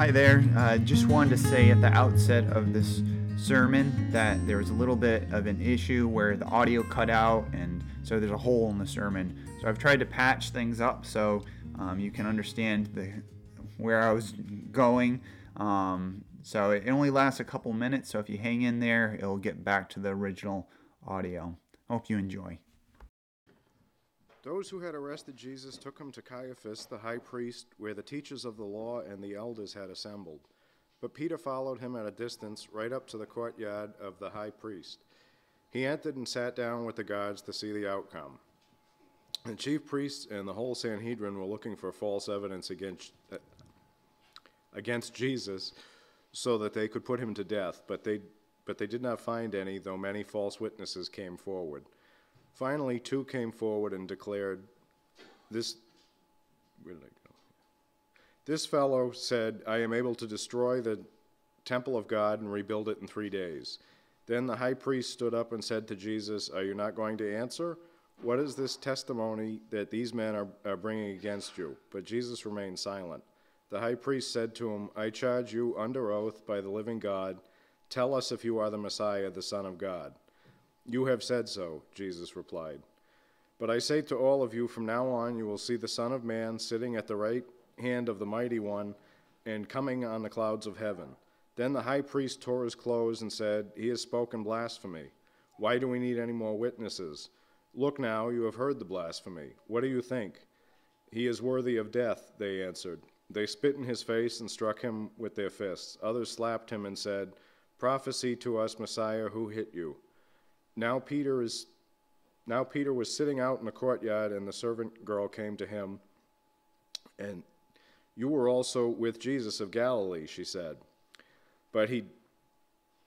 Hi there. Uh, just wanted to say at the outset of this sermon that there was a little bit of an issue where the audio cut out, and so there's a hole in the sermon. So I've tried to patch things up so um, you can understand the where I was going. Um, so it only lasts a couple minutes, so if you hang in there, it'll get back to the original audio. Hope you enjoy. Those who had arrested Jesus took him to Caiaphas, the high priest, where the teachers of the law and the elders had assembled. But Peter followed him at a distance, right up to the courtyard of the high priest. He entered and sat down with the guards to see the outcome. The chief priests and the whole Sanhedrin were looking for false evidence against, uh, against Jesus so that they could put him to death, but they, but they did not find any, though many false witnesses came forward. Finally, two came forward and declared, This, where did I go? This fellow said, I am able to destroy the temple of God and rebuild it in three days. Then the high priest stood up and said to Jesus, Are you not going to answer? What is this testimony that these men are, are bringing against you? But Jesus remained silent. The high priest said to him, I charge you under oath by the living God, tell us if you are the Messiah, the Son of God. You have said so, Jesus replied. But I say to all of you, from now on you will see the Son of Man sitting at the right hand of the Mighty One and coming on the clouds of heaven. Then the high priest tore his clothes and said, He has spoken blasphemy. Why do we need any more witnesses? Look now, you have heard the blasphemy. What do you think? He is worthy of death, they answered. They spit in his face and struck him with their fists. Others slapped him and said, Prophesy to us, Messiah, who hit you? Now Peter is now Peter was sitting out in the courtyard, and the servant girl came to him, and you were also with Jesus of Galilee, she said. But he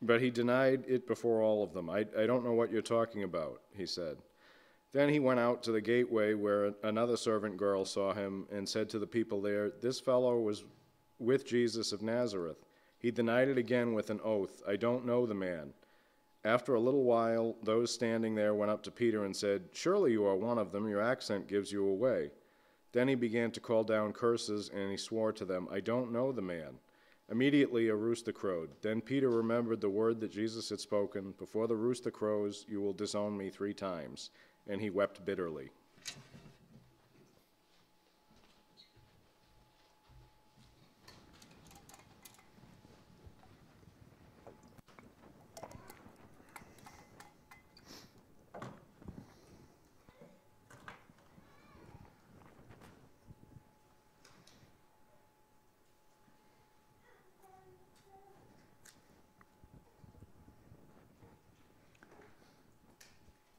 but he denied it before all of them. I, I don't know what you're talking about, he said. Then he went out to the gateway where another servant girl saw him and said to the people there, This fellow was with Jesus of Nazareth. He denied it again with an oath, I don't know the man. After a little while, those standing there went up to Peter and said, Surely you are one of them, your accent gives you away. Then he began to call down curses, and he swore to them, I don't know the man. Immediately a rooster crowed. Then Peter remembered the word that Jesus had spoken Before the rooster crows, you will disown me three times. And he wept bitterly.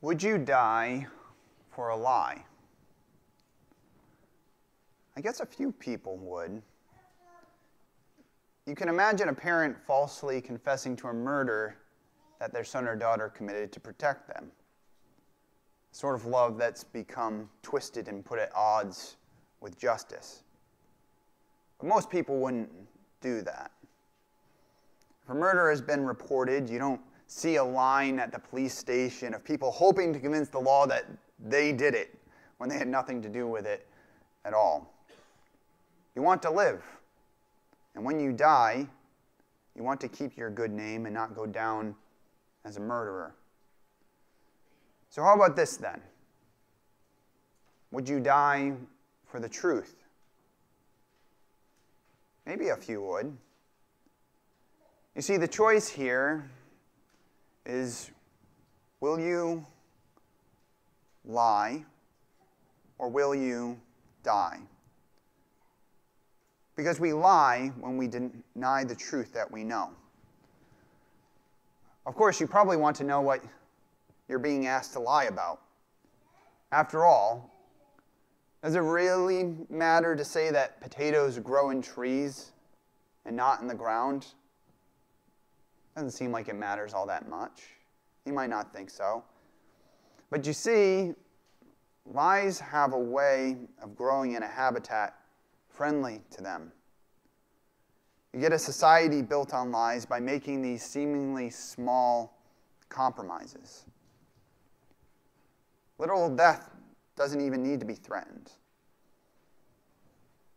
Would you die for a lie? I guess a few people would. You can imagine a parent falsely confessing to a murder that their son or daughter committed to protect them. A sort of love that's become twisted and put at odds with justice. But most people wouldn't do that. If a murder has been reported, you don't see a line at the police station of people hoping to convince the law that they did it when they had nothing to do with it at all. You want to live. And when you die, you want to keep your good name and not go down as a murderer. So, how about this then? Would you die for the truth? Maybe a few would. You see, the choice here is will you lie or will you die? Because we lie when we deny the truth that we know. Of course, you probably want to know what you're being asked to lie about. After all, does it really matter to say that potatoes grow in trees and not in the ground? Doesn't seem like it matters all that much. You might not think so. But you see, lies have a way of growing in a habitat friendly to them. You get a society built on lies by making these seemingly small compromises. Literal death doesn't even need to be threatened.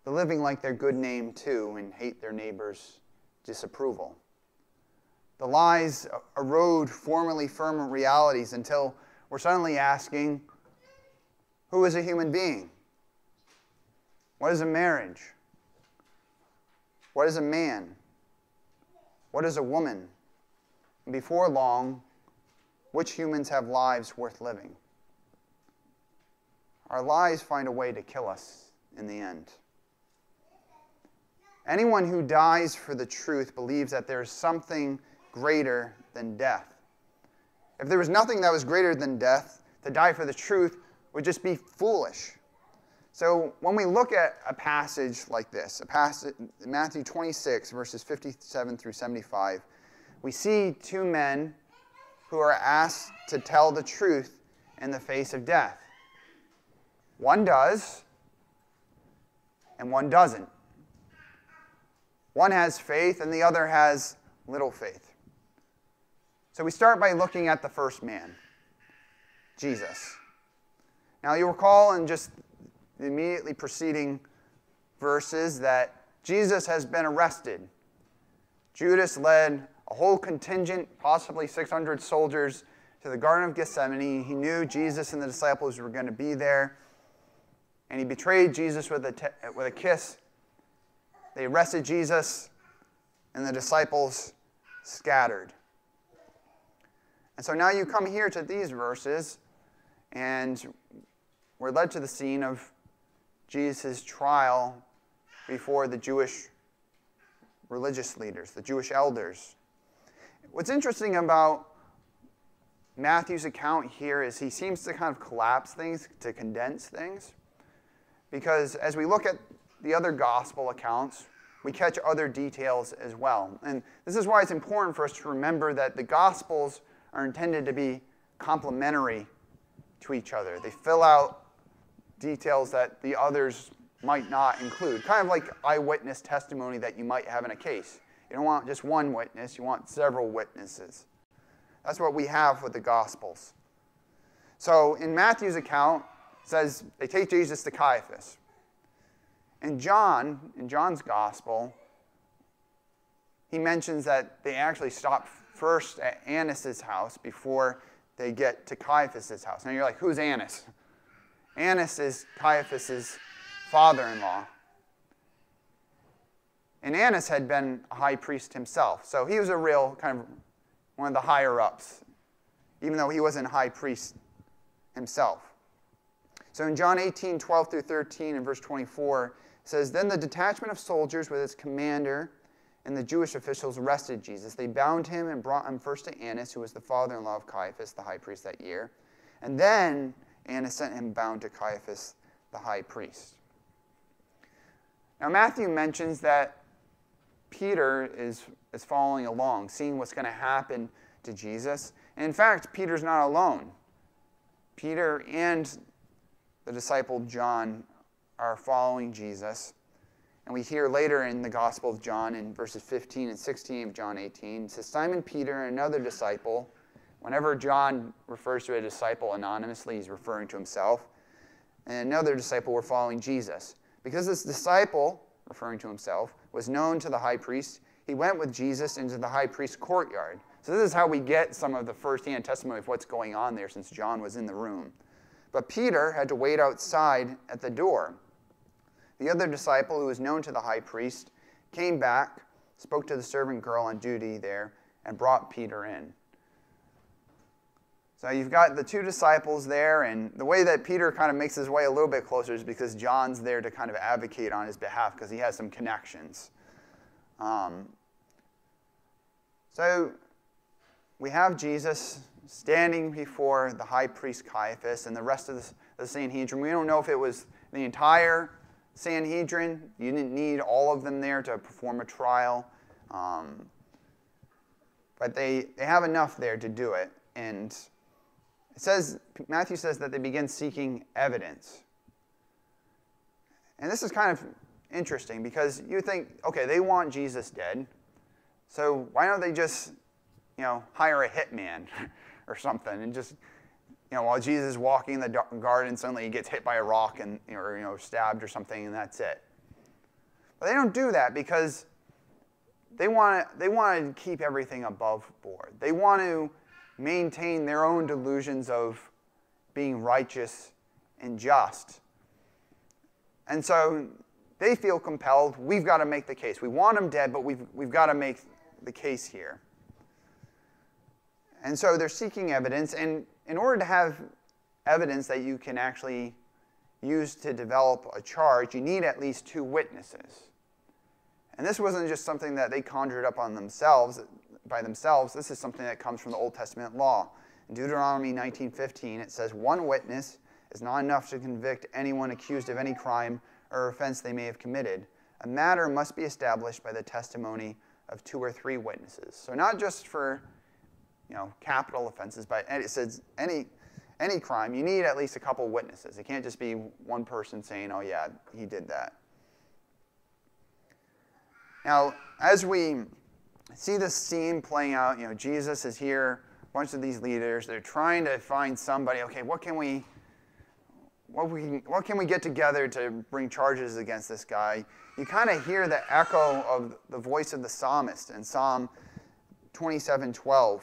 The living like their good name too and hate their neighbor's disapproval. The lies erode formerly firm realities until we're suddenly asking who is a human being? What is a marriage? What is a man? What is a woman? And before long, which humans have lives worth living? Our lies find a way to kill us in the end. Anyone who dies for the truth believes that there is something greater than death. If there was nothing that was greater than death, to die for the truth would just be foolish. So when we look at a passage like this, a passage Matthew 26 verses 57 through 75, we see two men who are asked to tell the truth in the face of death. One does, and one doesn't. One has faith, and the other has little faith. So we start by looking at the first man, Jesus. Now, you recall in just the immediately preceding verses that Jesus has been arrested. Judas led a whole contingent, possibly 600 soldiers, to the Garden of Gethsemane. He knew Jesus and the disciples were going to be there. And he betrayed Jesus with a, t- with a kiss. They arrested Jesus, and the disciples scattered. And so now you come here to these verses, and we're led to the scene of Jesus' trial before the Jewish religious leaders, the Jewish elders. What's interesting about Matthew's account here is he seems to kind of collapse things, to condense things. Because as we look at the other gospel accounts, we catch other details as well. And this is why it's important for us to remember that the gospels are intended to be complementary to each other. They fill out details that the others might not include, kind of like eyewitness testimony that you might have in a case. You don't want just one witness, you want several witnesses. That's what we have with the Gospels. So in Matthew's account, it says they take Jesus to Caiaphas. In John, in John's Gospel, he mentions that they actually stop first at Annas' house before they get to Caiaphas' house. Now you're like, who's Annas? Annas is Caiaphas' father in law. And Annas had been a high priest himself, so he was a real kind of one of the higher ups, even though he wasn't high priest himself. So in John 18, 12 through 13, and verse 24, it says, Then the detachment of soldiers with its commander and the Jewish officials arrested Jesus. They bound him and brought him first to Annas, who was the father in law of Caiaphas, the high priest that year. And then Annas sent him bound to Caiaphas, the high priest. Now, Matthew mentions that Peter is, is following along, seeing what's going to happen to Jesus. And in fact, Peter's not alone. Peter and the disciple John are following Jesus. And we hear later in the Gospel of John, in verses 15 and 16 of John 18, it says, Simon Peter and another disciple, whenever John refers to a disciple anonymously, he's referring to himself, and another disciple were following Jesus. Because this disciple, referring to himself, was known to the high priest, he went with Jesus into the high priest's courtyard. So, this is how we get some of the firsthand testimony of what's going on there since John was in the room. But Peter had to wait outside at the door. The other disciple, who was known to the high priest, came back, spoke to the servant girl on duty there, and brought Peter in. So you've got the two disciples there, and the way that Peter kind of makes his way a little bit closer is because John's there to kind of advocate on his behalf because he has some connections. Um, so we have Jesus standing before the high priest Caiaphas and the rest of the, the Sanhedrin. We don't know if it was the entire Sanhedrin. You didn't need all of them there to perform a trial. Um, but they, they have enough there to do it. And it says, Matthew says that they begin seeking evidence. And this is kind of interesting because you think, okay, they want Jesus dead. So why don't they just, you know, hire a hitman or something and just you know, while Jesus is walking in the garden, suddenly he gets hit by a rock and, or, you know, stabbed or something, and that's it. But they don't do that because they want to, they want to keep everything above board. They want to maintain their own delusions of being righteous and just. And so they feel compelled, we've got to make the case. We want him dead, but we've, we've got to make the case here. And so they're seeking evidence, and in order to have evidence that you can actually use to develop a charge, you need at least two witnesses. And this wasn't just something that they conjured up on themselves by themselves. This is something that comes from the Old Testament law. In Deuteronomy 19:15, it says, "One witness is not enough to convict anyone accused of any crime or offense they may have committed. A matter must be established by the testimony of two or three witnesses." So not just for you know, capital offenses, but it says any any crime, you need at least a couple witnesses. It can't just be one person saying, "Oh yeah, he did that." Now, as we see this scene playing out, you know, Jesus is here, a bunch of these leaders, they're trying to find somebody, okay, what can we what, we, what can we get together to bring charges against this guy? You kind of hear the echo of the voice of the psalmist in Psalm 27:12,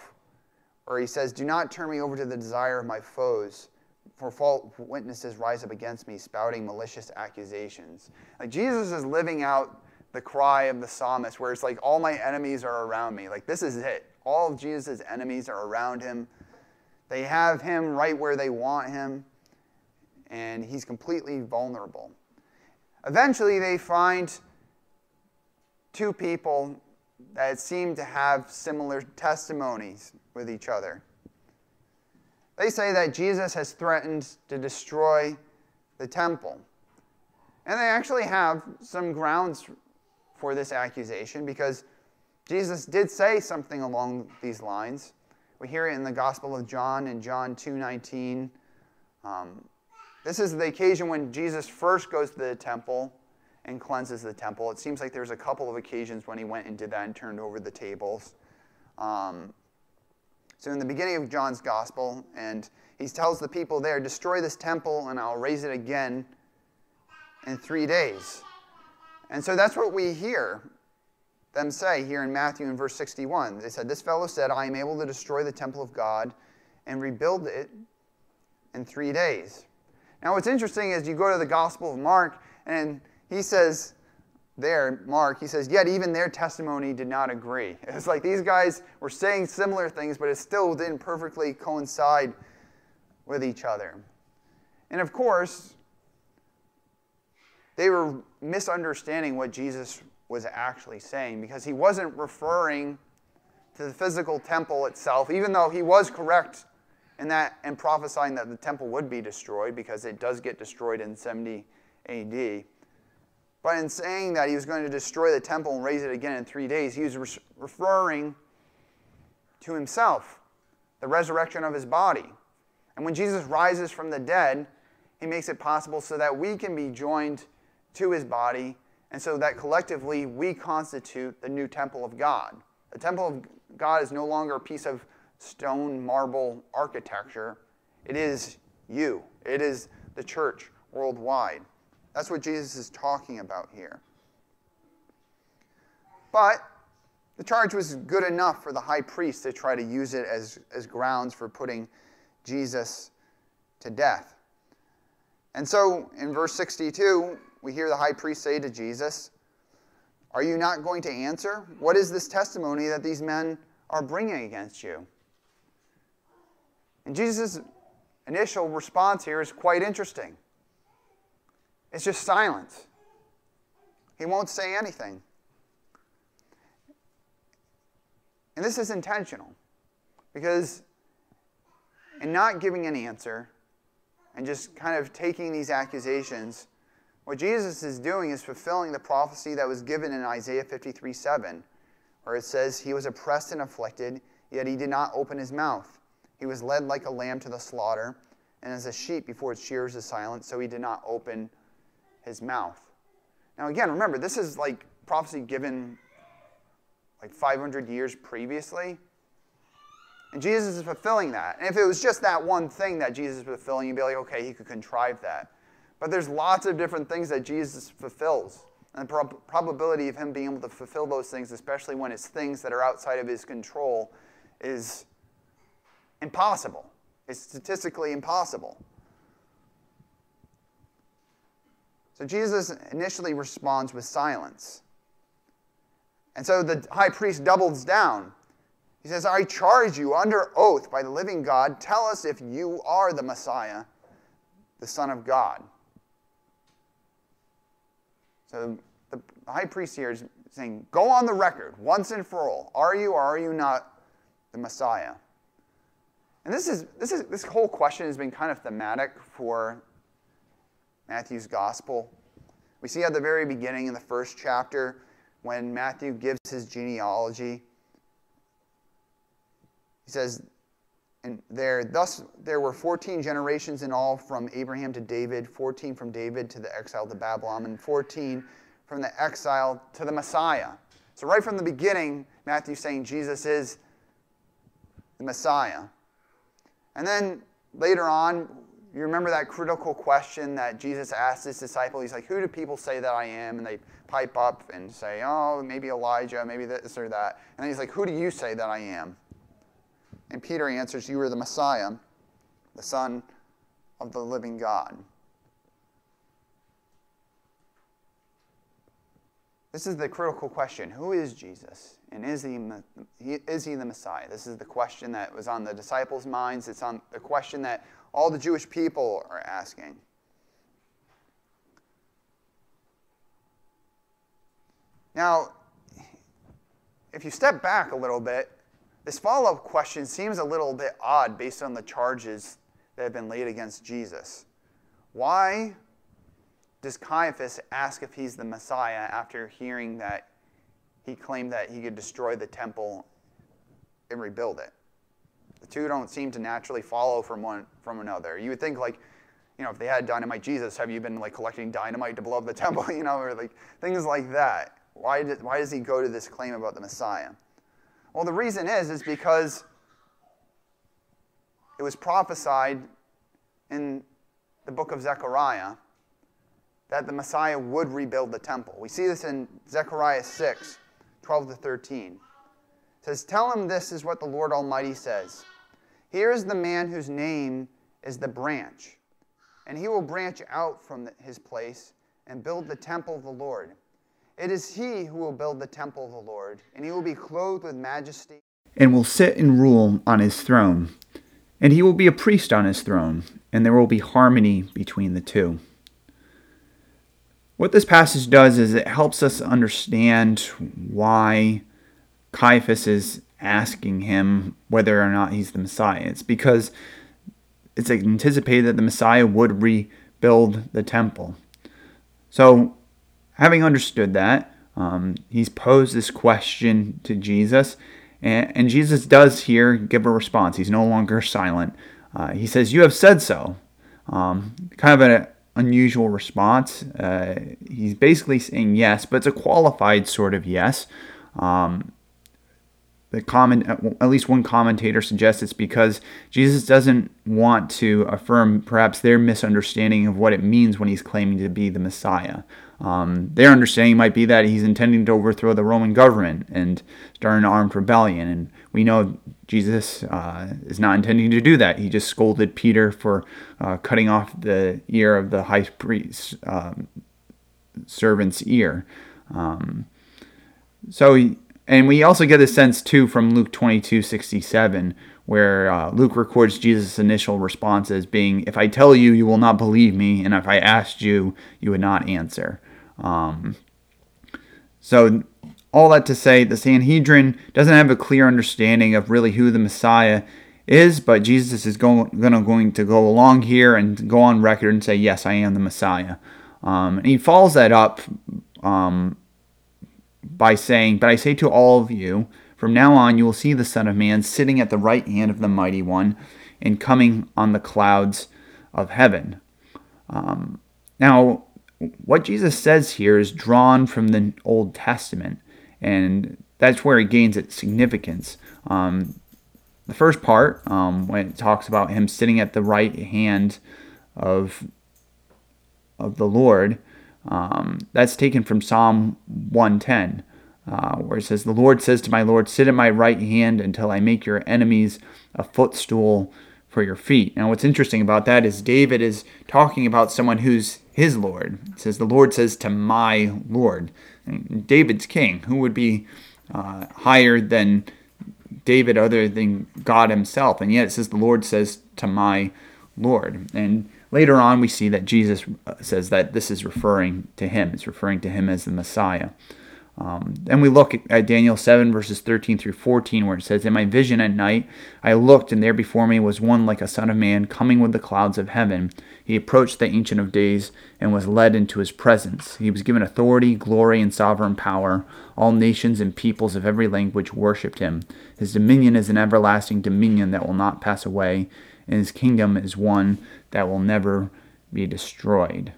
where he says, "Do not turn me over to the desire of my foes, for false witnesses rise up against me, spouting malicious accusations." Like Jesus is living out the cry of the psalmist, where it's like, all my enemies are around me. Like, this is it. All of Jesus' enemies are around him. They have him right where they want him, and he's completely vulnerable. Eventually, they find two people that seem to have similar testimonies with each other. They say that Jesus has threatened to destroy the temple. And they actually have some grounds for this accusation because Jesus did say something along these lines. We hear it in the Gospel of John in John 2:19. Um, this is the occasion when Jesus first goes to the temple and cleanses the temple. It seems like there's a couple of occasions when he went and did that and turned over the tables. Um, so in the beginning of John's Gospel, and he tells the people there, "Destroy this temple, and I'll raise it again in three days." And so that's what we hear them say here in Matthew in verse 61. They said, This fellow said, I am able to destroy the temple of God and rebuild it in three days. Now, what's interesting is you go to the Gospel of Mark, and he says, there, Mark, he says, yet even their testimony did not agree. It's like these guys were saying similar things, but it still didn't perfectly coincide with each other. And of course, they were misunderstanding what Jesus was actually saying because he wasn't referring to the physical temple itself, even though he was correct in that and prophesying that the temple would be destroyed because it does get destroyed in 70 AD. But in saying that he was going to destroy the temple and raise it again in three days, he was re- referring to himself, the resurrection of his body. And when Jesus rises from the dead, he makes it possible so that we can be joined to his body, and so that collectively we constitute the new temple of God. The temple of God is no longer a piece of stone marble architecture, it is you, it is the church worldwide. That's what Jesus is talking about here. But the charge was good enough for the high priest to try to use it as, as grounds for putting Jesus to death. And so in verse 62, we hear the high priest say to Jesus, Are you not going to answer? What is this testimony that these men are bringing against you? And Jesus' initial response here is quite interesting. It's just silence. He won't say anything. And this is intentional because in not giving an answer and just kind of taking these accusations, what Jesus is doing is fulfilling the prophecy that was given in Isaiah 53 7, where it says, He was oppressed and afflicted, yet he did not open his mouth. He was led like a lamb to the slaughter, and as a sheep before its shears is silent, so he did not open his mouth. Now, again, remember, this is like prophecy given like 500 years previously. And Jesus is fulfilling that. And if it was just that one thing that Jesus is fulfilling, you'd be like, okay, he could contrive that. But there's lots of different things that Jesus fulfills And the prob- probability of him being able to fulfill those things, especially when it's things that are outside of his control, is impossible. It's statistically impossible. So Jesus initially responds with silence. And so the high priest doubles down. He says, I charge you under oath by the living God, tell us if you are the Messiah, the Son of God. So the high priest here is saying, Go on the record, once and for all. Are you or are you not the Messiah? And this is this is this whole question has been kind of thematic for Matthew's gospel. We see at the very beginning in the first chapter when Matthew gives his genealogy. He says, and there, thus there were 14 generations in all from Abraham to David, 14 from David to the exile to Babylon, and 14 from the exile to the Messiah. So, right from the beginning, Matthew's saying Jesus is the Messiah. And then later on, you remember that critical question that Jesus asked his disciples? He's like, Who do people say that I am? And they pipe up and say, Oh, maybe Elijah, maybe this or that. And then he's like, Who do you say that I am? And Peter answers, You are the Messiah, the Son of the living God. This is the critical question Who is Jesus? And is he, is he the Messiah? This is the question that was on the disciples' minds. It's on the question that all the Jewish people are asking. Now, if you step back a little bit, this follow up question seems a little bit odd based on the charges that have been laid against Jesus. Why does Caiaphas ask if he's the Messiah after hearing that he claimed that he could destroy the temple and rebuild it? The two don't seem to naturally follow from one from another. You would think like, you know, if they had dynamite Jesus, have you been like collecting dynamite to blow up the temple, you know, or like things like that? Why, did, why does he go to this claim about the Messiah? Well, the reason is, is because it was prophesied in the book of Zechariah that the Messiah would rebuild the temple. We see this in Zechariah 6, 12 to 13. It says, Tell him this is what the Lord Almighty says. Here is the man whose name is the branch, and he will branch out from his place and build the temple of the Lord it is he who will build the temple of the Lord, and he will be clothed with majesty. And will sit and rule on his throne. And he will be a priest on his throne, and there will be harmony between the two. What this passage does is it helps us understand why Caiaphas is asking him whether or not he's the Messiah. It's because it's anticipated that the Messiah would rebuild the temple. So having understood that, um, he's posed this question to Jesus, and, and, Jesus does here give a response. He's no longer silent. Uh, he says, You have said so. Um, kind of an unusual response. Uh, he's basically saying yes, but it's a qualified sort of yes. Um, the comment, at least one commentator suggests it's because Jesus doesn't want to affirm perhaps their misunderstanding of what it means when he's claiming to be the Messiah. Um, their understanding might be that he's intending to overthrow the Roman government and start an armed rebellion. And we know Jesus uh, is not intending to do that. He just scolded Peter for uh, cutting off the ear of the high priest um, servant's ear. Um, so, and we also get a sense too from Luke 22 67, where uh, Luke records Jesus' initial response as being, If I tell you, you will not believe me, and if I asked you, you would not answer. Um, so, all that to say, the Sanhedrin doesn't have a clear understanding of really who the Messiah is, but Jesus is going, gonna, going to go along here and go on record and say, Yes, I am the Messiah. Um, and he follows that up um, by saying, But I say to all of you, from now on you will see the Son of Man sitting at the right hand of the Mighty One and coming on the clouds of heaven. Um, now, what Jesus says here is drawn from the Old Testament, and that's where it gains its significance. Um, the first part, um, when it talks about him sitting at the right hand of of the Lord, Um, that's taken from Psalm 110, uh, where it says, The Lord says to my Lord, Sit at my right hand until I make your enemies a footstool for your feet. Now, what's interesting about that is David is talking about someone who's his Lord. It says, The Lord says to my Lord. And David's king. Who would be uh, higher than David other than God himself? And yet it says, The Lord says to my Lord. And later on, we see that Jesus uh, says that this is referring to him. It's referring to him as the Messiah. Um, then we look at Daniel 7, verses 13 through 14, where it says, In my vision at night I looked, and there before me was one like a son of man coming with the clouds of heaven. He approached the Ancient of Days and was led into his presence. He was given authority, glory, and sovereign power. All nations and peoples of every language worshipped him. His dominion is an everlasting dominion that will not pass away, and his kingdom is one that will never be destroyed.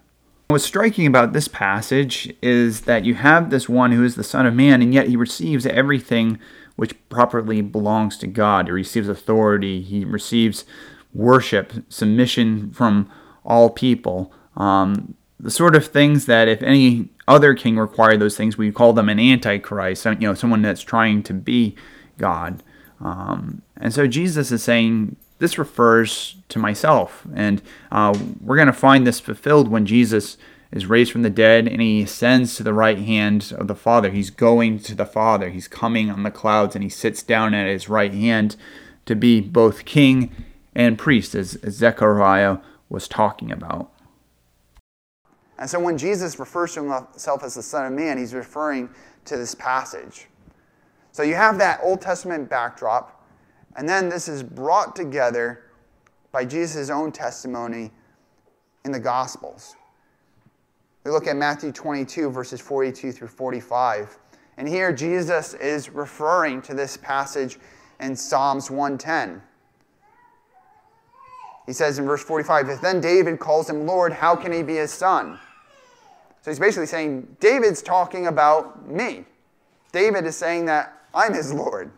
What's striking about this passage is that you have this one who is the Son of Man, and yet he receives everything which properly belongs to God. He receives authority, he receives worship, submission from all people. Um, the sort of things that if any other king required those things, we call them an antichrist, you know, someone that's trying to be God. Um, and so Jesus is saying, this refers to myself. And uh, we're going to find this fulfilled when Jesus is raised from the dead and he ascends to the right hand of the Father. He's going to the Father. He's coming on the clouds and he sits down at his right hand to be both king and priest, as, as Zechariah was talking about. And so when Jesus refers to himself as the Son of Man, he's referring to this passage. So you have that Old Testament backdrop and then this is brought together by Jesus' own testimony in the Gospels. We look at Matthew 22, verses 42 through 45. And here Jesus is referring to this passage in Psalms 110. He says in verse 45, If then David calls him Lord, how can he be his son? So he's basically saying, David's talking about me. David is saying that I'm his Lord.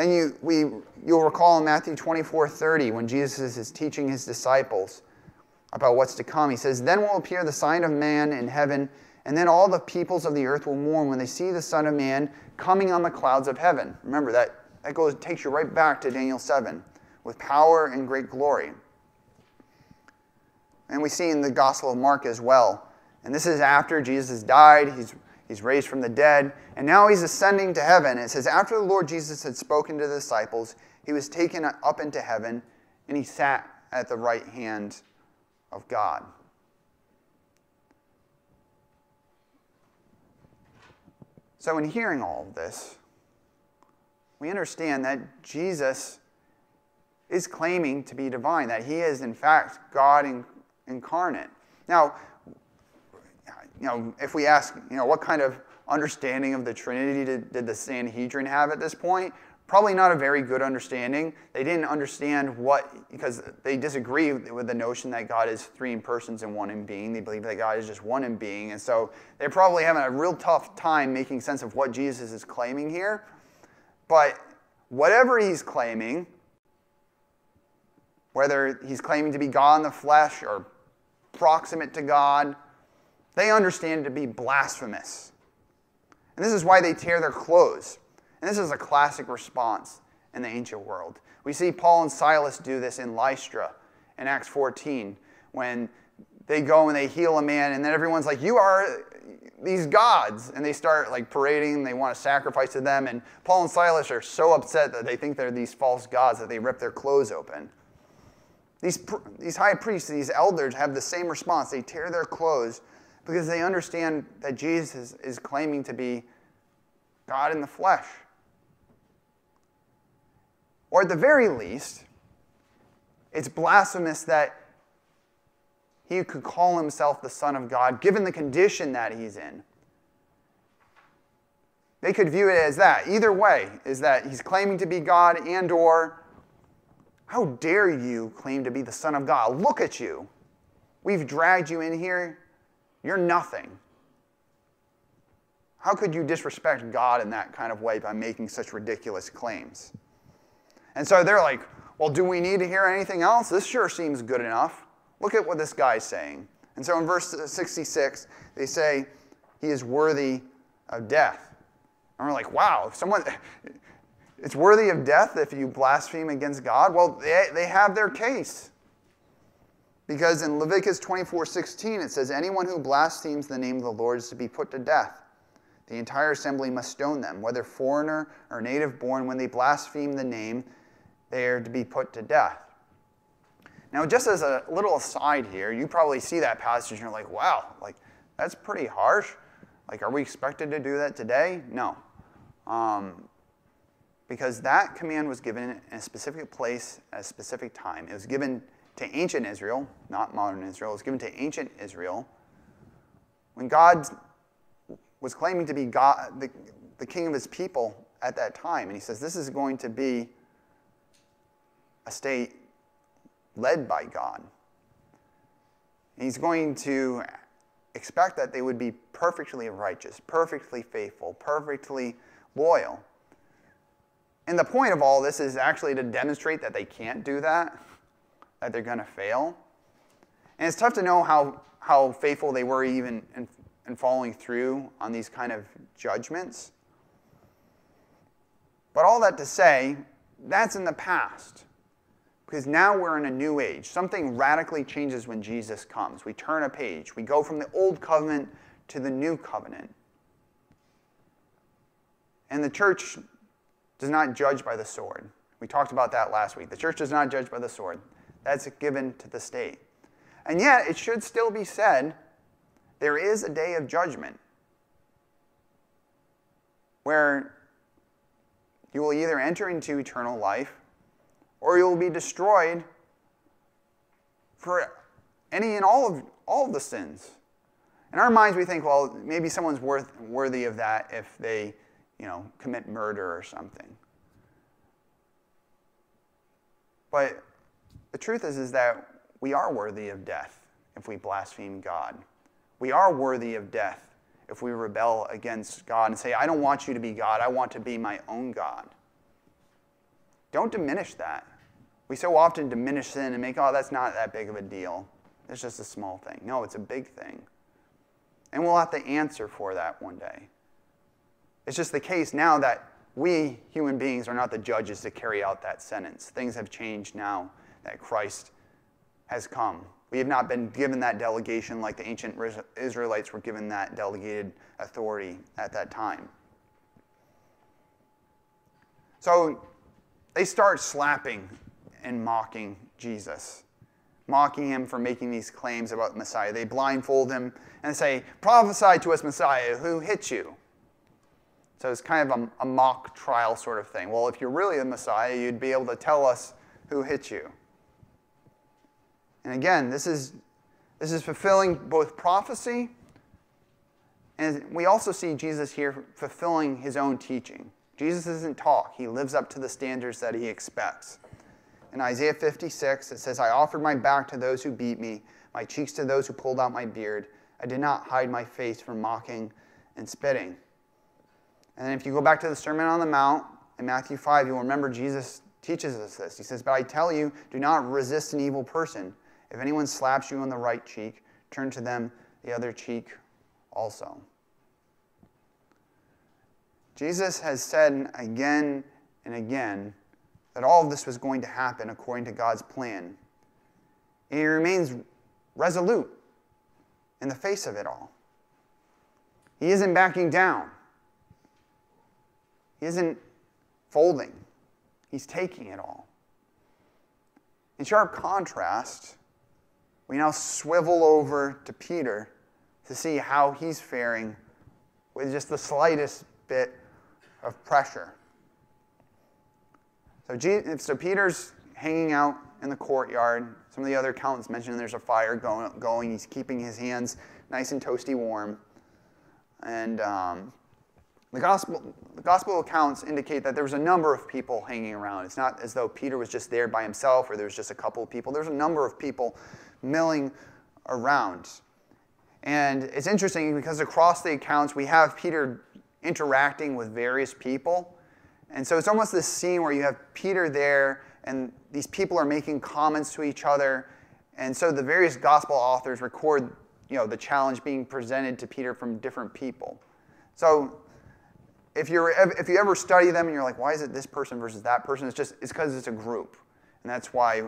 Then you, we, you'll recall in Matthew 24 30, when Jesus is teaching his disciples about what's to come, he says, Then will appear the sign of man in heaven, and then all the peoples of the earth will mourn when they see the Son of Man coming on the clouds of heaven. Remember, that, that goes, takes you right back to Daniel 7 with power and great glory. And we see in the Gospel of Mark as well. And this is after Jesus died, he's He's raised from the dead, and now he's ascending to heaven. It says, After the Lord Jesus had spoken to the disciples, he was taken up into heaven, and he sat at the right hand of God. So, in hearing all of this, we understand that Jesus is claiming to be divine, that he is, in fact, God incarnate. Now, you know, if we ask, you know, what kind of understanding of the Trinity did, did the Sanhedrin have at this point? Probably not a very good understanding. They didn't understand what, because they disagree with the notion that God is three in persons and one in being. They believe that God is just one in being. And so they're probably having a real tough time making sense of what Jesus is claiming here. But whatever he's claiming, whether he's claiming to be God in the flesh or proximate to God, they understand it to be blasphemous. And this is why they tear their clothes. And this is a classic response in the ancient world. We see Paul and Silas do this in Lystra in Acts 14 when they go and they heal a man, and then everyone's like, You are these gods. And they start like parading, they want to sacrifice to them. And Paul and Silas are so upset that they think they're these false gods that they rip their clothes open. These, these high priests, these elders have the same response. They tear their clothes because they understand that Jesus is claiming to be God in the flesh. Or at the very least, it's blasphemous that he could call himself the Son of God, given the condition that he's in. They could view it as that. Either way, is that he's claiming to be God and or how dare you claim to be the Son of God? Look at you. We've dragged you in here. You're nothing. How could you disrespect God in that kind of way by making such ridiculous claims? And so they're like, well, do we need to hear anything else? This sure seems good enough. Look at what this guy's saying. And so in verse 66, they say, He is worthy of death. And we're like, wow, if someone, it's worthy of death if you blaspheme against God. Well, they, they have their case. Because in Leviticus 24 16, it says, Anyone who blasphemes the name of the Lord is to be put to death. The entire assembly must stone them, whether foreigner or native born. When they blaspheme the name, they are to be put to death. Now, just as a little aside here, you probably see that passage and you're like, wow, like that's pretty harsh. Like, are we expected to do that today? No. Um, because that command was given in a specific place at a specific time. It was given to ancient Israel, not modern Israel. It was given to ancient Israel when God was claiming to be God, the, the king of his people at that time. And he says, This is going to be a state led by God. And he's going to expect that they would be perfectly righteous, perfectly faithful, perfectly loyal. And the point of all this is actually to demonstrate that they can't do that, that they're going to fail. And it's tough to know how, how faithful they were even in, in following through on these kind of judgments. But all that to say, that's in the past. Because now we're in a new age. Something radically changes when Jesus comes. We turn a page. We go from the old covenant to the new covenant. And the church does not judge by the sword. We talked about that last week. The church does not judge by the sword, that's given to the state. And yet, it should still be said there is a day of judgment where you will either enter into eternal life or you will be destroyed for any and all of all of the sins. In our minds, we think, well, maybe someone's worth, worthy of that if they, you know, commit murder or something. But the truth is, is that we are worthy of death if we blaspheme God. We are worthy of death if we rebel against God and say, I don't want you to be God, I want to be my own God. Don't diminish that. We so often diminish sin and make, oh, that's not that big of a deal. It's just a small thing. No, it's a big thing. And we'll have to answer for that one day. It's just the case now that we human beings are not the judges to carry out that sentence. Things have changed now that Christ has come. We have not been given that delegation like the ancient Israelites were given that delegated authority at that time. So they start slapping and mocking Jesus, mocking him for making these claims about Messiah. They blindfold him and say, Prophesy to us, Messiah, who hit you? So it's kind of a, a mock trial sort of thing. Well, if you're really the Messiah, you'd be able to tell us who hit you. And again, this is, this is fulfilling both prophecy, and we also see Jesus here fulfilling his own teaching. Jesus doesn't talk, he lives up to the standards that he expects. In Isaiah 56, it says, I offered my back to those who beat me, my cheeks to those who pulled out my beard. I did not hide my face from mocking and spitting. And then if you go back to the Sermon on the Mount in Matthew 5, you'll remember Jesus teaches us this. He says, But I tell you, do not resist an evil person. If anyone slaps you on the right cheek, turn to them the other cheek also. Jesus has said again and again that all of this was going to happen according to God's plan. And he remains resolute in the face of it all. He isn't backing down, he isn't folding, he's taking it all. In sharp contrast, we now swivel over to Peter to see how he's faring with just the slightest bit of pressure. So, so Peter's hanging out in the courtyard. Some of the other accounts mention there's a fire going, going. He's keeping his hands nice and toasty warm. And um, the, gospel, the gospel accounts indicate that there was a number of people hanging around. It's not as though Peter was just there by himself or there was just a couple of people. There's a number of people milling around. And it's interesting because across the accounts, we have Peter interacting with various people. And so it's almost this scene where you have Peter there, and these people are making comments to each other. And so the various gospel authors record you know, the challenge being presented to Peter from different people. So if, you're, if you ever study them and you're like, why is it this person versus that person? It's just, it's because it's a group. And that's why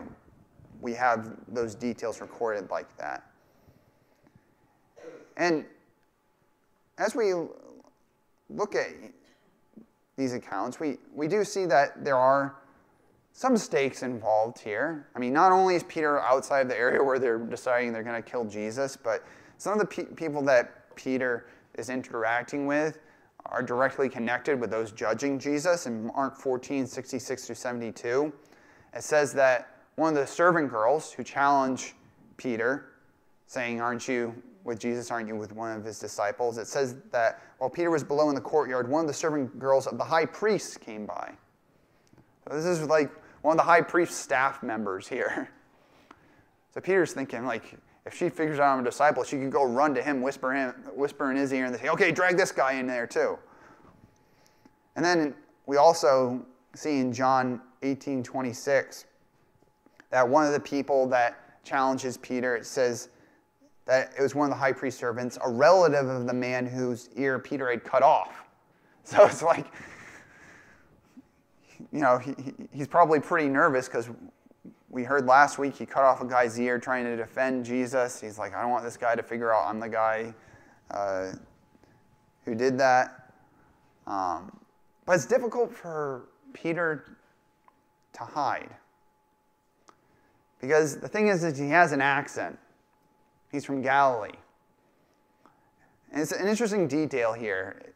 we have those details recorded like that. And as we look at these accounts, we, we do see that there are some stakes involved here. I mean, not only is Peter outside the area where they're deciding they're going to kill Jesus, but some of the pe- people that Peter is interacting with are directly connected with those judging Jesus. In Mark 14, 66 through 72, it says that one of the servant girls who challenge Peter, saying, Aren't you with Jesus? Aren't you with one of his disciples? It says that while Peter was below in the courtyard, one of the servant girls of the high priest came by. So this is like one of the high priest's staff members here. So Peter's thinking, like, if she figures out I'm a disciple, she can go run to him, whisper, him, whisper in his ear, and say, okay, drag this guy in there too. And then we also see in John 18 26 that one of the people that challenges Peter, it says that it was one of the high priest servants, a relative of the man whose ear Peter had cut off. So it's like, you know, he, he's probably pretty nervous because we heard last week he cut off a guy's ear trying to defend Jesus. He's like, I don't want this guy to figure out I'm the guy uh, who did that. Um, but it's difficult for Peter to hide. Because the thing is he has an accent. He's from Galilee. And it's an interesting detail here.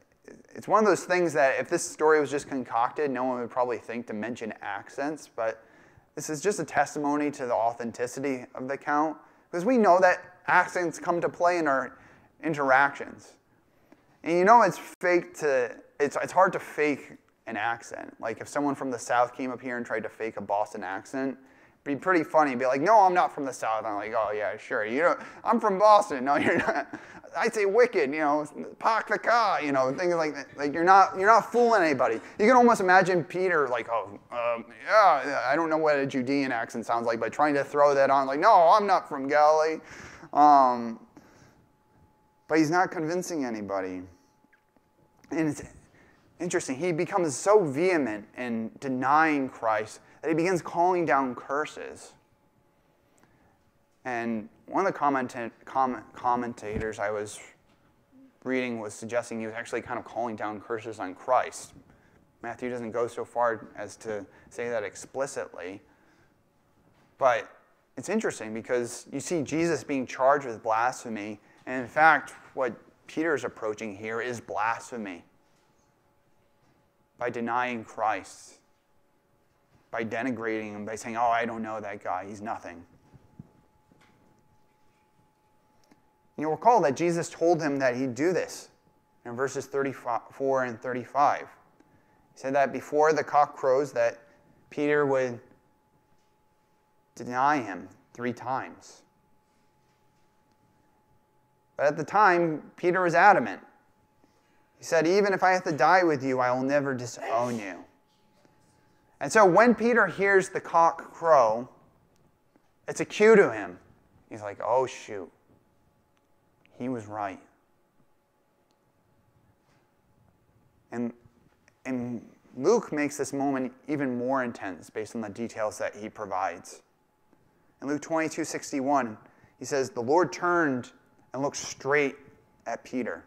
It's one of those things that if this story was just concocted, no one would probably think to mention accents, but this is just a testimony to the authenticity of the account because we know that accents come to play in our interactions. And you know it's fake to it's it's hard to fake an accent. Like if someone from the south came up here and tried to fake a Boston accent, be pretty funny. Be like, "No, I'm not from the south." I'm like, "Oh yeah, sure. You know, I'm from Boston." No, you're not. I say wicked, you know, park the car, you know, things like that. Like you're not you're not fooling anybody. You can almost imagine Peter like, oh, um, yeah, I don't know what a Judean accent sounds like, but trying to throw that on, like, no, I'm not from Galilee. Um, but he's not convincing anybody. And it's interesting. He becomes so vehement in denying Christ that he begins calling down curses. And one of the comment, comment, commentators I was reading was suggesting he was actually kind of calling down curses on Christ. Matthew doesn't go so far as to say that explicitly. But it's interesting because you see Jesus being charged with blasphemy. And in fact, what Peter is approaching here is blasphemy by denying Christ, by denigrating him, by saying, Oh, I don't know that guy, he's nothing. You'll recall that Jesus told him that he'd do this in verses 34 and 35. He said that before the cock crows that Peter would deny him three times. But at the time, Peter was adamant. He said, Even if I have to die with you, I will never disown you. And so when Peter hears the cock crow, it's a cue to him. He's like, Oh, shoot. He was right. And, and Luke makes this moment even more intense based on the details that he provides. In Luke 22 61, he says, The Lord turned and looked straight at Peter.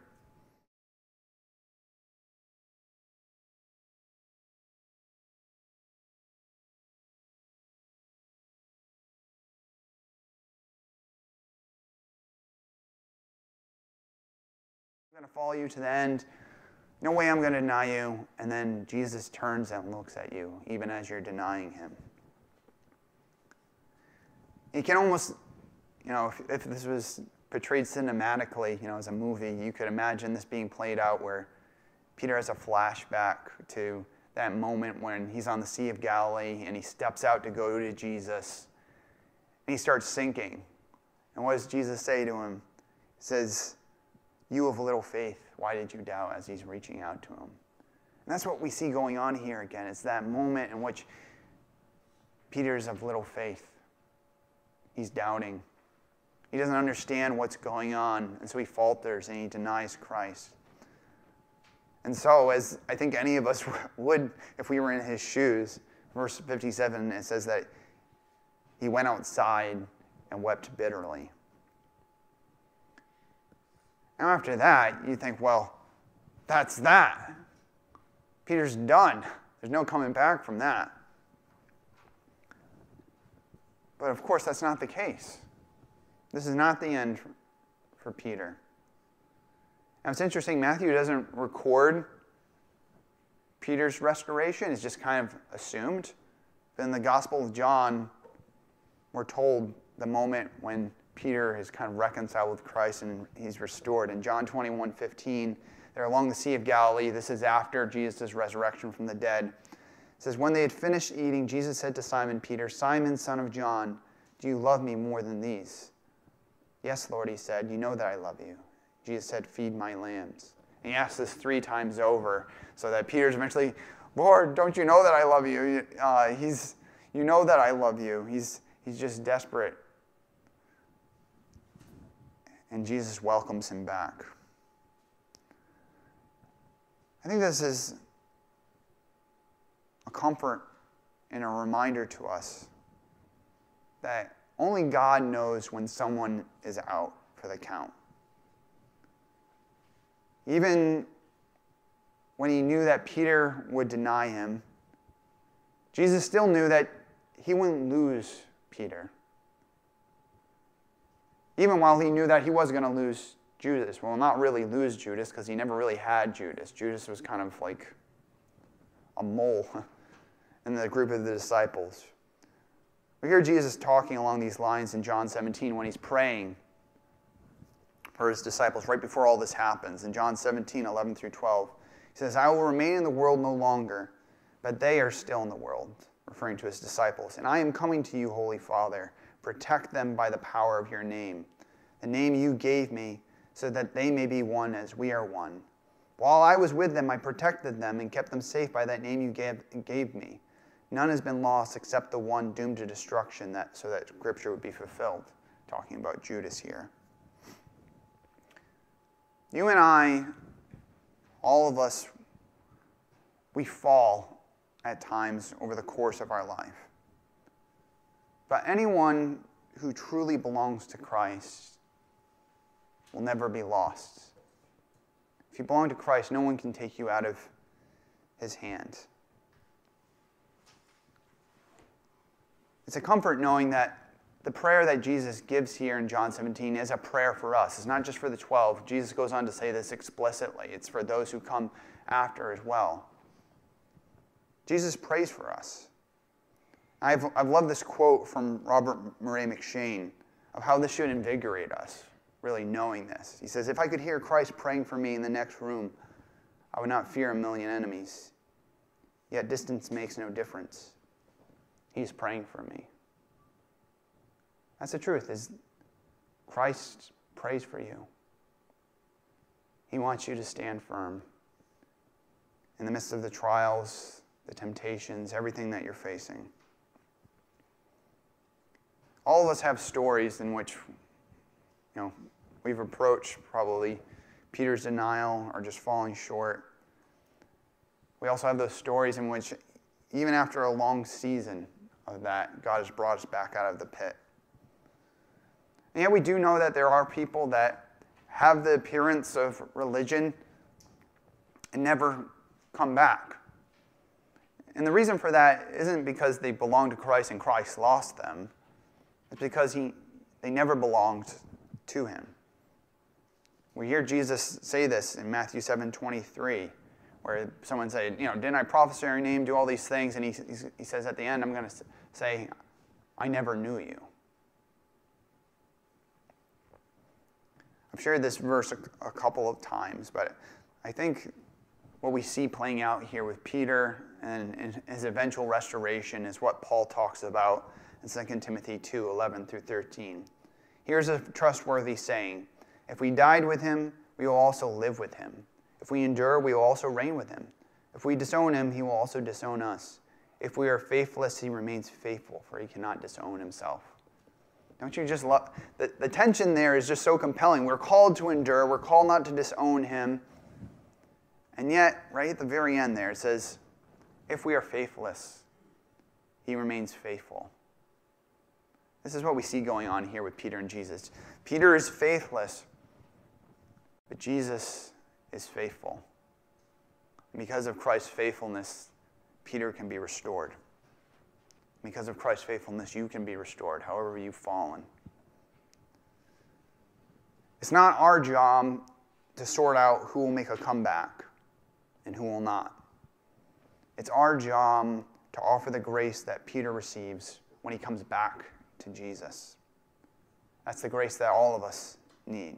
To follow you to the end. No way I'm going to deny you. And then Jesus turns and looks at you, even as you're denying him. You can almost, you know, if, if this was portrayed cinematically, you know, as a movie, you could imagine this being played out where Peter has a flashback to that moment when he's on the Sea of Galilee and he steps out to go to Jesus and he starts sinking. And what does Jesus say to him? He says, You of little faith, why did you doubt as he's reaching out to him? And that's what we see going on here again. It's that moment in which Peter's of little faith. He's doubting. He doesn't understand what's going on, and so he falters and he denies Christ. And so, as I think any of us would if we were in his shoes, verse 57, it says that he went outside and wept bitterly. And after that, you think, well, that's that. Peter's done. There's no coming back from that. But of course, that's not the case. This is not the end for Peter. Now, it's interesting, Matthew doesn't record Peter's restoration, it's just kind of assumed. But in the Gospel of John, we're told the moment when Peter is kind of reconciled with Christ and he's restored. In John 21 15, they're along the Sea of Galilee. This is after Jesus' resurrection from the dead. It says, When they had finished eating, Jesus said to Simon Peter, Simon, son of John, do you love me more than these? Yes, Lord, he said, You know that I love you. Jesus said, Feed my lambs. And he asked this three times over so that Peter's eventually, Lord, don't you know that I love you? Uh, he's, you know that I love you. He's, he's just desperate. And Jesus welcomes him back. I think this is a comfort and a reminder to us that only God knows when someone is out for the count. Even when he knew that Peter would deny him, Jesus still knew that he wouldn't lose Peter. Even while he knew that he was going to lose Judas. Well, not really lose Judas because he never really had Judas. Judas was kind of like a mole in the group of the disciples. We hear Jesus talking along these lines in John 17 when he's praying for his disciples right before all this happens. In John 17, 11 through 12, he says, I will remain in the world no longer, but they are still in the world, referring to his disciples. And I am coming to you, Holy Father. Protect them by the power of your name, the name you gave me, so that they may be one as we are one. While I was with them, I protected them and kept them safe by that name you gave, gave me. None has been lost except the one doomed to destruction, that, so that scripture would be fulfilled. Talking about Judas here. You and I, all of us, we fall at times over the course of our life. But anyone who truly belongs to Christ will never be lost. If you belong to Christ, no one can take you out of his hand. It's a comfort knowing that the prayer that Jesus gives here in John 17 is a prayer for us. It's not just for the 12. Jesus goes on to say this explicitly. It's for those who come after as well. Jesus prays for us. I've, I've loved this quote from Robert Murray M'Cheyne of how this should invigorate us, really knowing this. He says, If I could hear Christ praying for me in the next room, I would not fear a million enemies. Yet distance makes no difference. He's praying for me. That's the truth is Christ prays for you. He wants you to stand firm in the midst of the trials, the temptations, everything that you're facing. All of us have stories in which you know we've approached probably Peter's denial or just falling short. We also have those stories in which even after a long season, of that, God has brought us back out of the pit. And yet we do know that there are people that have the appearance of religion and never come back. And the reason for that isn't because they belong to Christ and Christ lost them. It's because he, they never belonged to him. We hear Jesus say this in Matthew 7 23 where someone said, you know, didn't I prophesy your name, do all these things? And he, he says at the end, I'm going to say, I never knew you. I've shared this verse a, a couple of times, but I think what we see playing out here with Peter and, and his eventual restoration is what Paul talks about in 2 Timothy 2 11 through 13. Here's a trustworthy saying If we died with him, we will also live with him. If we endure, we will also reign with him. If we disown him, he will also disown us. If we are faithless, he remains faithful, for he cannot disown himself. Don't you just love the, the tension there is just so compelling. We're called to endure, we're called not to disown him. And yet, right at the very end there, it says, if we are faithless, he remains faithful. This is what we see going on here with Peter and Jesus. Peter is faithless, but Jesus is faithful. Because of Christ's faithfulness, Peter can be restored. Because of Christ's faithfulness, you can be restored, however you've fallen. It's not our job to sort out who will make a comeback and who will not. It's our job to offer the grace that Peter receives when he comes back to Jesus. That's the grace that all of us need.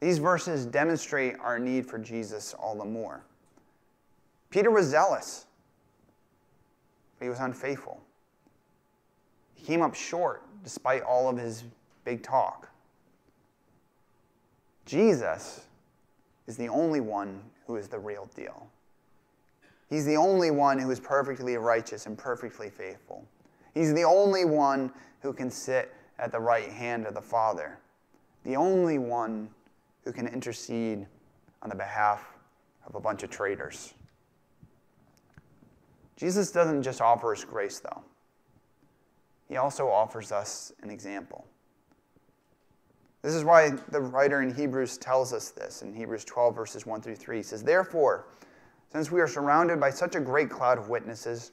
These verses demonstrate our need for Jesus all the more. Peter was zealous, but he was unfaithful. He came up short despite all of his big talk. Jesus is the only one who is the real deal. He's the only one who is perfectly righteous and perfectly faithful. He's the only one who can sit at the right hand of the Father, the only one who can intercede on the behalf of a bunch of traitors. Jesus doesn't just offer us grace, though, he also offers us an example. This is why the writer in Hebrews tells us this in Hebrews 12, verses 1 through 3. He says, Therefore, since we are surrounded by such a great cloud of witnesses,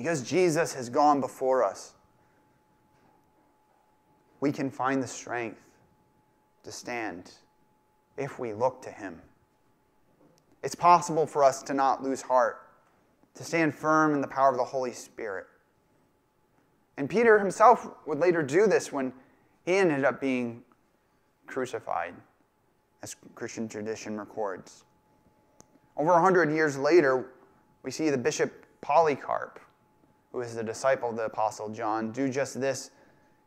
Because Jesus has gone before us, we can find the strength to stand if we look to Him. It's possible for us to not lose heart, to stand firm in the power of the Holy Spirit. And Peter himself would later do this when he ended up being crucified, as Christian tradition records. Over a hundred years later, we see the bishop Polycarp, who is the disciple of the Apostle John, do just this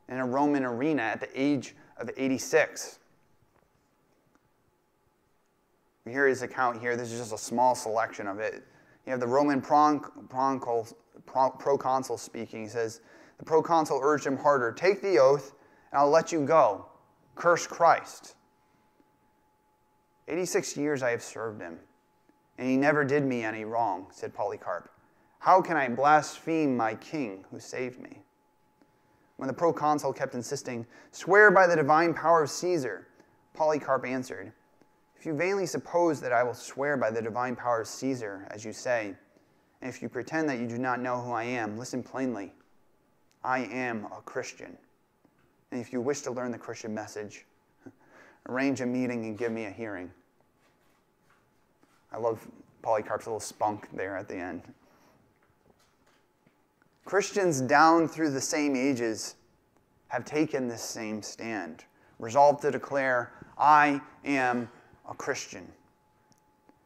in a Roman arena at the age of 86. We hear his account here. This is just a small selection of it. You have the Roman proconsul speaking. He says, The proconsul urged him harder Take the oath, and I'll let you go. Curse Christ. 86 years I have served him, and he never did me any wrong, said Polycarp. How can I blaspheme my king who saved me? When the proconsul kept insisting, Swear by the divine power of Caesar, Polycarp answered, If you vainly suppose that I will swear by the divine power of Caesar, as you say, and if you pretend that you do not know who I am, listen plainly. I am a Christian. And if you wish to learn the Christian message, arrange a meeting and give me a hearing. I love Polycarp's little spunk there at the end. Christians down through the same ages have taken this same stand, resolved to declare, I am a Christian.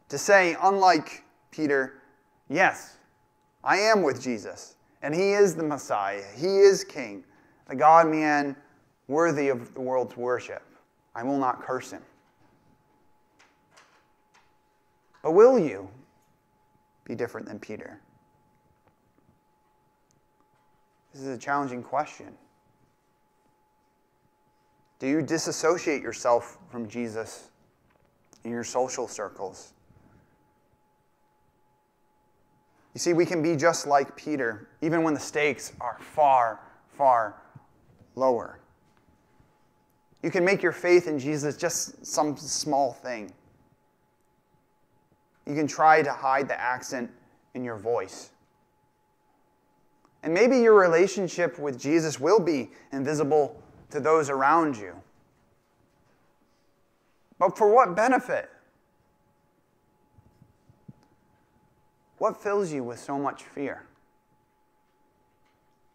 To say, unlike Peter, yes, I am with Jesus, and he is the Messiah, he is King, the God man worthy of the world's worship. I will not curse him. But will you be different than Peter? This is a challenging question. Do you disassociate yourself from Jesus in your social circles? You see, we can be just like Peter, even when the stakes are far, far lower. You can make your faith in Jesus just some small thing. You can try to hide the accent in your voice. And maybe your relationship with Jesus will be invisible to those around you. But for what benefit? What fills you with so much fear?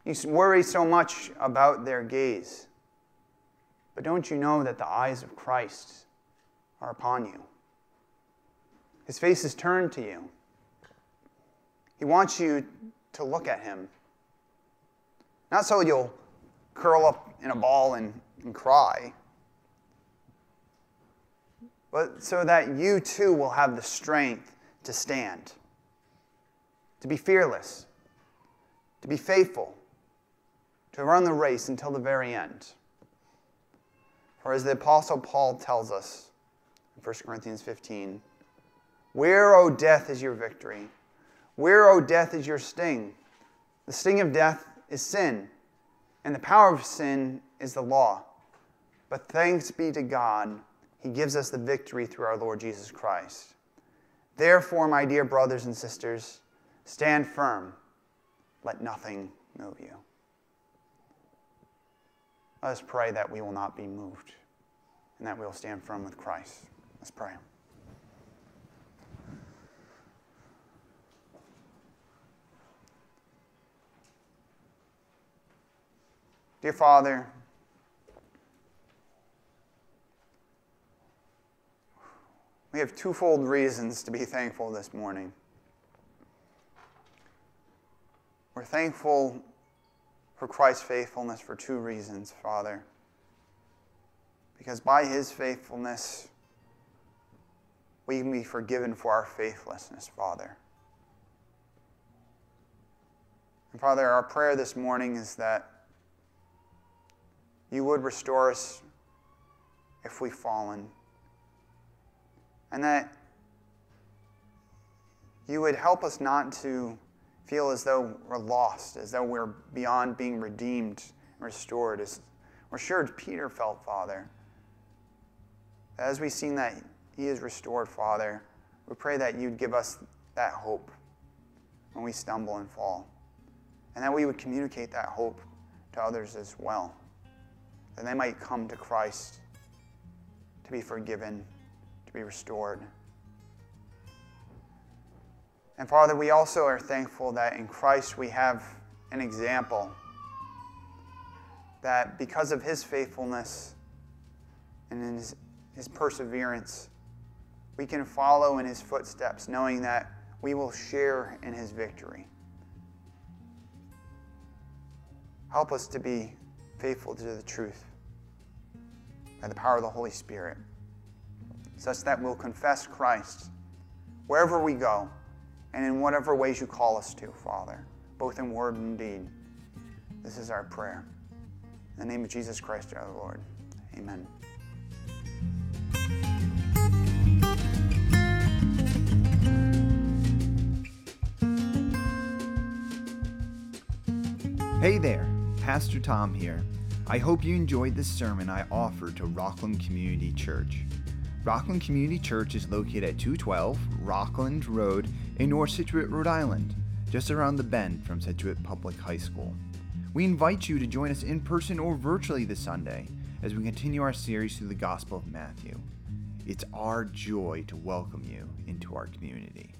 You worry so much about their gaze. But don't you know that the eyes of Christ are upon you? His face is turned to you. He wants you to look at him. Not so you'll curl up in a ball and, and cry, but so that you too will have the strength to stand, to be fearless, to be faithful, to run the race until the very end. For as the Apostle Paul tells us in 1 Corinthians 15, where, O death, is your victory? Where, O death, is your sting? The sting of death is sin, and the power of sin is the law. But thanks be to God, He gives us the victory through our Lord Jesus Christ. Therefore, my dear brothers and sisters, stand firm. Let nothing move you. Let us pray that we will not be moved and that we will stand firm with Christ. Let's pray. Dear Father, we have twofold reasons to be thankful this morning. We're thankful for Christ's faithfulness for two reasons, Father. Because by his faithfulness, we can be forgiven for our faithlessness, Father. And Father, our prayer this morning is that you would restore us if we've fallen. And that you would help us not to feel as though we're lost, as though we're beyond being redeemed and restored. As we're sure Peter felt, Father. As we've seen that he is restored, Father, we pray that you'd give us that hope when we stumble and fall. And that we would communicate that hope to others as well that they might come to Christ to be forgiven, to be restored. And Father, we also are thankful that in Christ we have an example that because of his faithfulness and his, his perseverance, we can follow in his footsteps, knowing that we will share in his victory. Help us to be faithful to the truth by the power of the Holy Spirit, such that we'll confess Christ wherever we go and in whatever ways you call us to, Father, both in word and deed. This is our prayer. In the name of Jesus Christ our Lord. Amen. Hey there, Pastor Tom here. I hope you enjoyed this sermon I offered to Rockland Community Church. Rockland Community Church is located at 212 Rockland Road in North Scituate, Rhode Island, just around the bend from Scituate Public High School. We invite you to join us in person or virtually this Sunday as we continue our series through the Gospel of Matthew. It's our joy to welcome you into our community.